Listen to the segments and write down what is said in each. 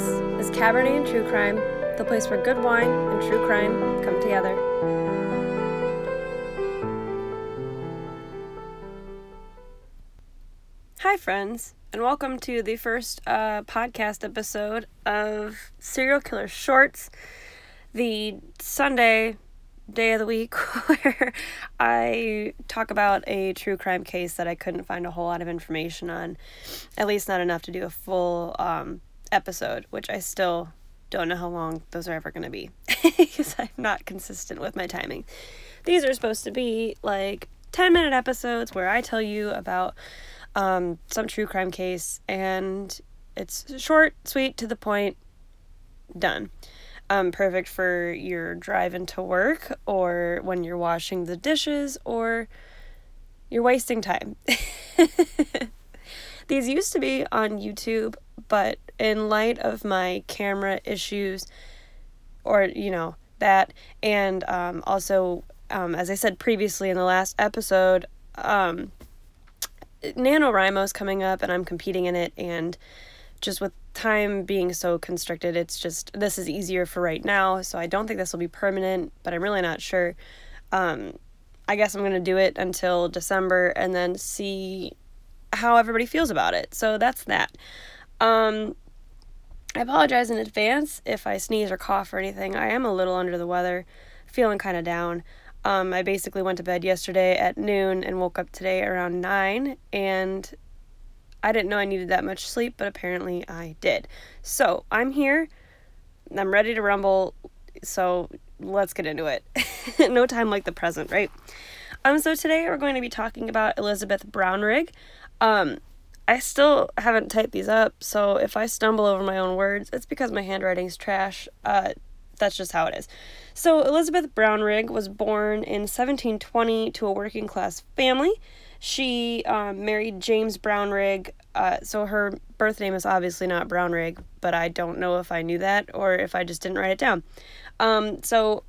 This is Cabernet and True Crime, the place where good wine and true crime come together. Hi, friends, and welcome to the first uh, podcast episode of Serial Killer Shorts, the Sunday day of the week where I talk about a true crime case that I couldn't find a whole lot of information on, at least not enough to do a full um, episode, which I still don't know how long those are ever going to be because I'm not consistent with my timing. These are supposed to be like 10 minute episodes where I tell you about um, some true crime case and it's short, sweet, to the point, done. Um, perfect for your drive into work or when you're washing the dishes or you're wasting time. These used to be on YouTube, but in light of my camera issues, or, you know, that, and um, also, um, as I said previously in the last episode, um, NaNoWriMo is coming up and I'm competing in it, and just with time being so constricted, it's just this is easier for right now. So I don't think this will be permanent, but I'm really not sure. Um, I guess I'm gonna do it until December and then see how everybody feels about it. So that's that. Um, I apologize in advance if I sneeze or cough or anything. I am a little under the weather, feeling kind of down. Um, I basically went to bed yesterday at noon and woke up today around 9, and I didn't know I needed that much sleep, but apparently I did. So I'm here. I'm ready to rumble. So let's get into it. no time like the present, right? Um, so today we're going to be talking about Elizabeth Brownrigg. Um, I still haven't typed these up, so if I stumble over my own words, it's because my handwriting's trash. Uh, that's just how it is. So Elizabeth Brownrigg was born in 1720 to a working class family. She um, married James Brownrigg. Uh, so her birth name is obviously not Brownrigg, but I don't know if I knew that or if I just didn't write it down. Um, so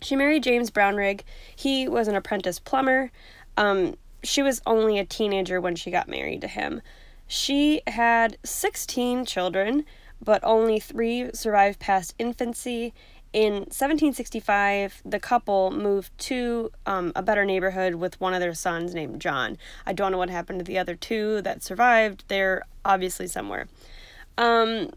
she married James Brownrigg. He was an apprentice plumber. Um, she was only a teenager when she got married to him. She had 16 children, but only three survived past infancy, in 1765, the couple moved to um, a better neighborhood with one of their sons named John. I don't know what happened to the other two that survived. They're obviously somewhere. Um,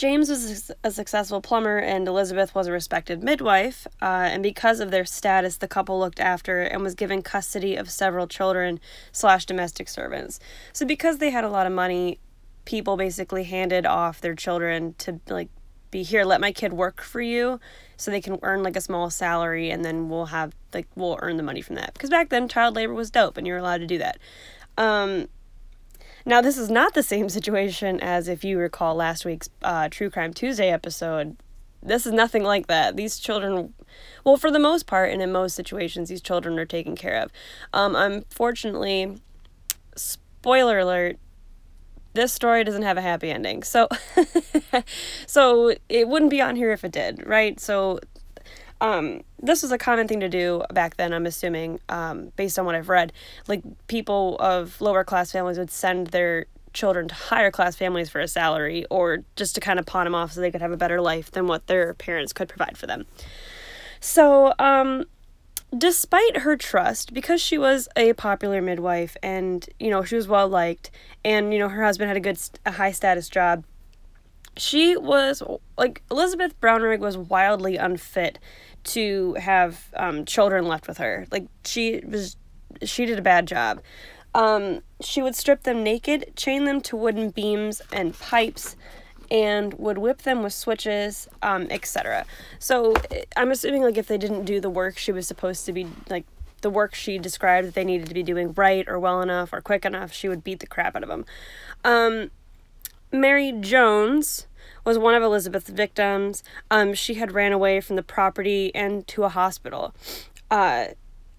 James was a successful plumber, and Elizabeth was a respected midwife. Uh, and because of their status, the couple looked after and was given custody of several children slash domestic servants. So because they had a lot of money, people basically handed off their children to like be here let my kid work for you so they can earn like a small salary and then we'll have like we'll earn the money from that because back then child labor was dope and you're allowed to do that um, now this is not the same situation as if you recall last week's uh, true crime tuesday episode this is nothing like that these children well for the most part and in most situations these children are taken care of um, unfortunately spoiler alert this story doesn't have a happy ending. So so it wouldn't be on here if it did, right? So um, this was a common thing to do back then, I'm assuming, um, based on what I've read. Like people of lower class families would send their children to higher class families for a salary or just to kind of pawn them off so they could have a better life than what their parents could provide for them. So, um, despite her trust, because she was a popular midwife and, you know, she was well liked and, you know, her husband had a good, a high status job, she was, like, Elizabeth Brownrigg was wildly unfit to have um, children left with her. Like, she was, she did a bad job. Um, she would strip them naked, chain them to wooden beams and pipes, and would whip them with switches, um, etc. So I'm assuming like if they didn't do the work she was supposed to be like the work she described that they needed to be doing right or well enough or quick enough, she would beat the crap out of them. Um, Mary Jones was one of Elizabeth's victims. Um, she had ran away from the property and to a hospital. Uh,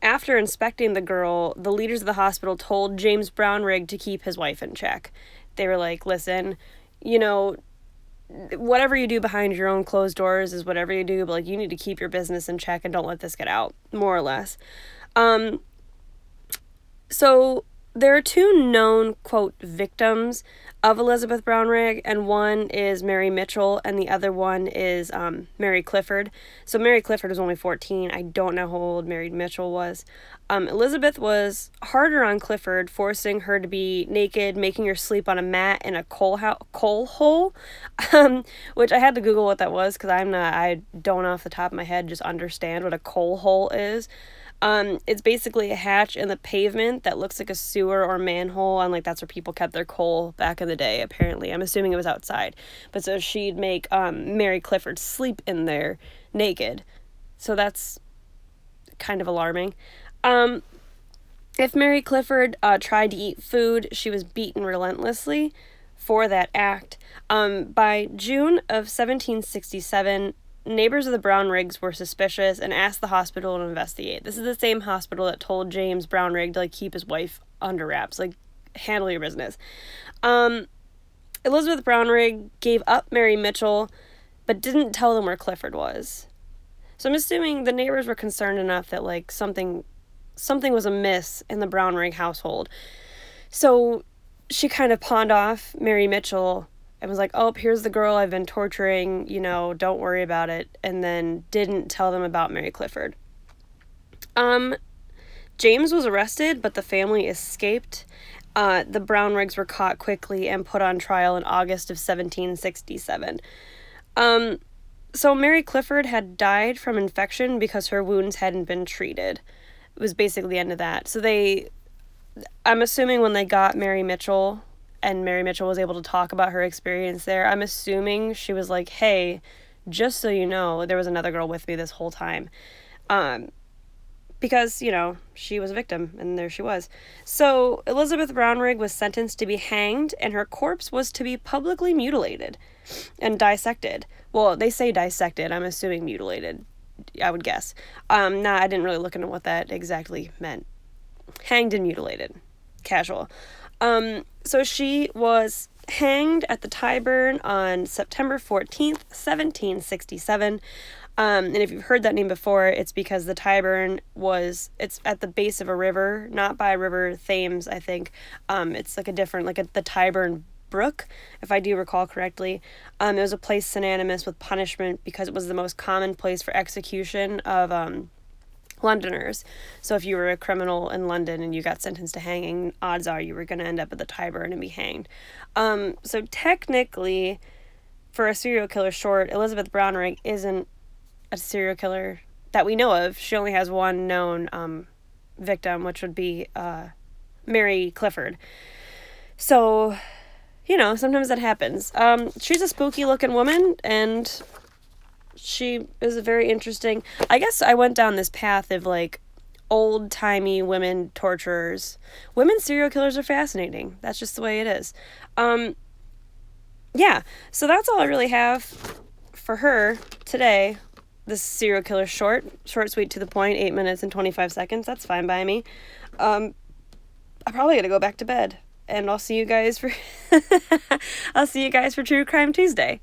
after inspecting the girl, the leaders of the hospital told James Brownrigg to keep his wife in check. They were like, listen, you know, whatever you do behind your own closed doors is whatever you do, but like you need to keep your business in check and don't let this get out, more or less. Um, so there are two known, quote, victims of Elizabeth Brownrigg, and one is Mary Mitchell, and the other one is um, Mary Clifford. So Mary Clifford was only 14. I don't know how old Mary Mitchell was. Um, Elizabeth was harder on Clifford, forcing her to be naked, making her sleep on a mat in a coal, ho- coal hole, um, which I had to Google what that was because I'm not, I don't off the top of my head just understand what a coal hole is. Um, it's basically a hatch in the pavement that looks like a sewer or manhole, and like that's where people kept their coal back in the day. Apparently, I'm assuming it was outside. But so she'd make um, Mary Clifford sleep in there naked. So that's kind of alarming. Um, if Mary Clifford uh, tried to eat food, she was beaten relentlessly for that act. Um, by June of 1767, neighbors of the Brownriggs were suspicious and asked the hospital to investigate. This is the same hospital that told James Brownrigg to like keep his wife under wraps, like handle your business. Um, Elizabeth Brownrigg gave up Mary Mitchell, but didn't tell them where Clifford was. So I'm assuming the neighbors were concerned enough that like something something was amiss in the Brownrigg household. So she kind of pawned off Mary Mitchell and was like, oh, here's the girl I've been torturing, you know, don't worry about it, and then didn't tell them about Mary Clifford. Um, James was arrested, but the family escaped. Uh, the Brownriggs were caught quickly and put on trial in August of 1767. Um, so Mary Clifford had died from infection because her wounds hadn't been treated. It was basically the end of that. So they, I'm assuming when they got Mary Mitchell and Mary Mitchell was able to talk about her experience there, I'm assuming she was like, hey, just so you know, there was another girl with me this whole time. Um, because, you know, she was a victim, and there she was. So, Elizabeth Brownrigg was sentenced to be hanged, and her corpse was to be publicly mutilated and dissected. Well, they say dissected, I'm assuming mutilated, I would guess. Um, nah, I didn't really look into what that exactly meant. Hanged and mutilated. Casual. Um, so she was hanged at the Tyburn on September 14th, 1767. Um, and if you've heard that name before, it's because the Tyburn was it's at the base of a river, not by River Thames, I think. Um, it's like a different like a, the Tyburn Brook, if I do recall correctly. Um, it was a place synonymous with punishment because it was the most common place for execution of um, Londoners. So if you were a criminal in London and you got sentenced to hanging, odds are you were going to end up at the Tyburn and be hanged. Um, so technically, for a serial killer short, Elizabeth Brownrigg isn't a serial killer that we know of. She only has one known um, victim, which would be uh, Mary Clifford. So, you know, sometimes that happens. Um, she's a spooky looking woman, and she is a very interesting. I guess I went down this path of like old timey women torturers. Women serial killers are fascinating. That's just the way it is. Um, yeah, so that's all I really have for her today. This serial killer short, short, sweet, to the point, eight minutes and 25 seconds. That's fine by me. Um, I'm probably gonna go back to bed, and I'll see you guys for. I'll see you guys for True Crime Tuesday.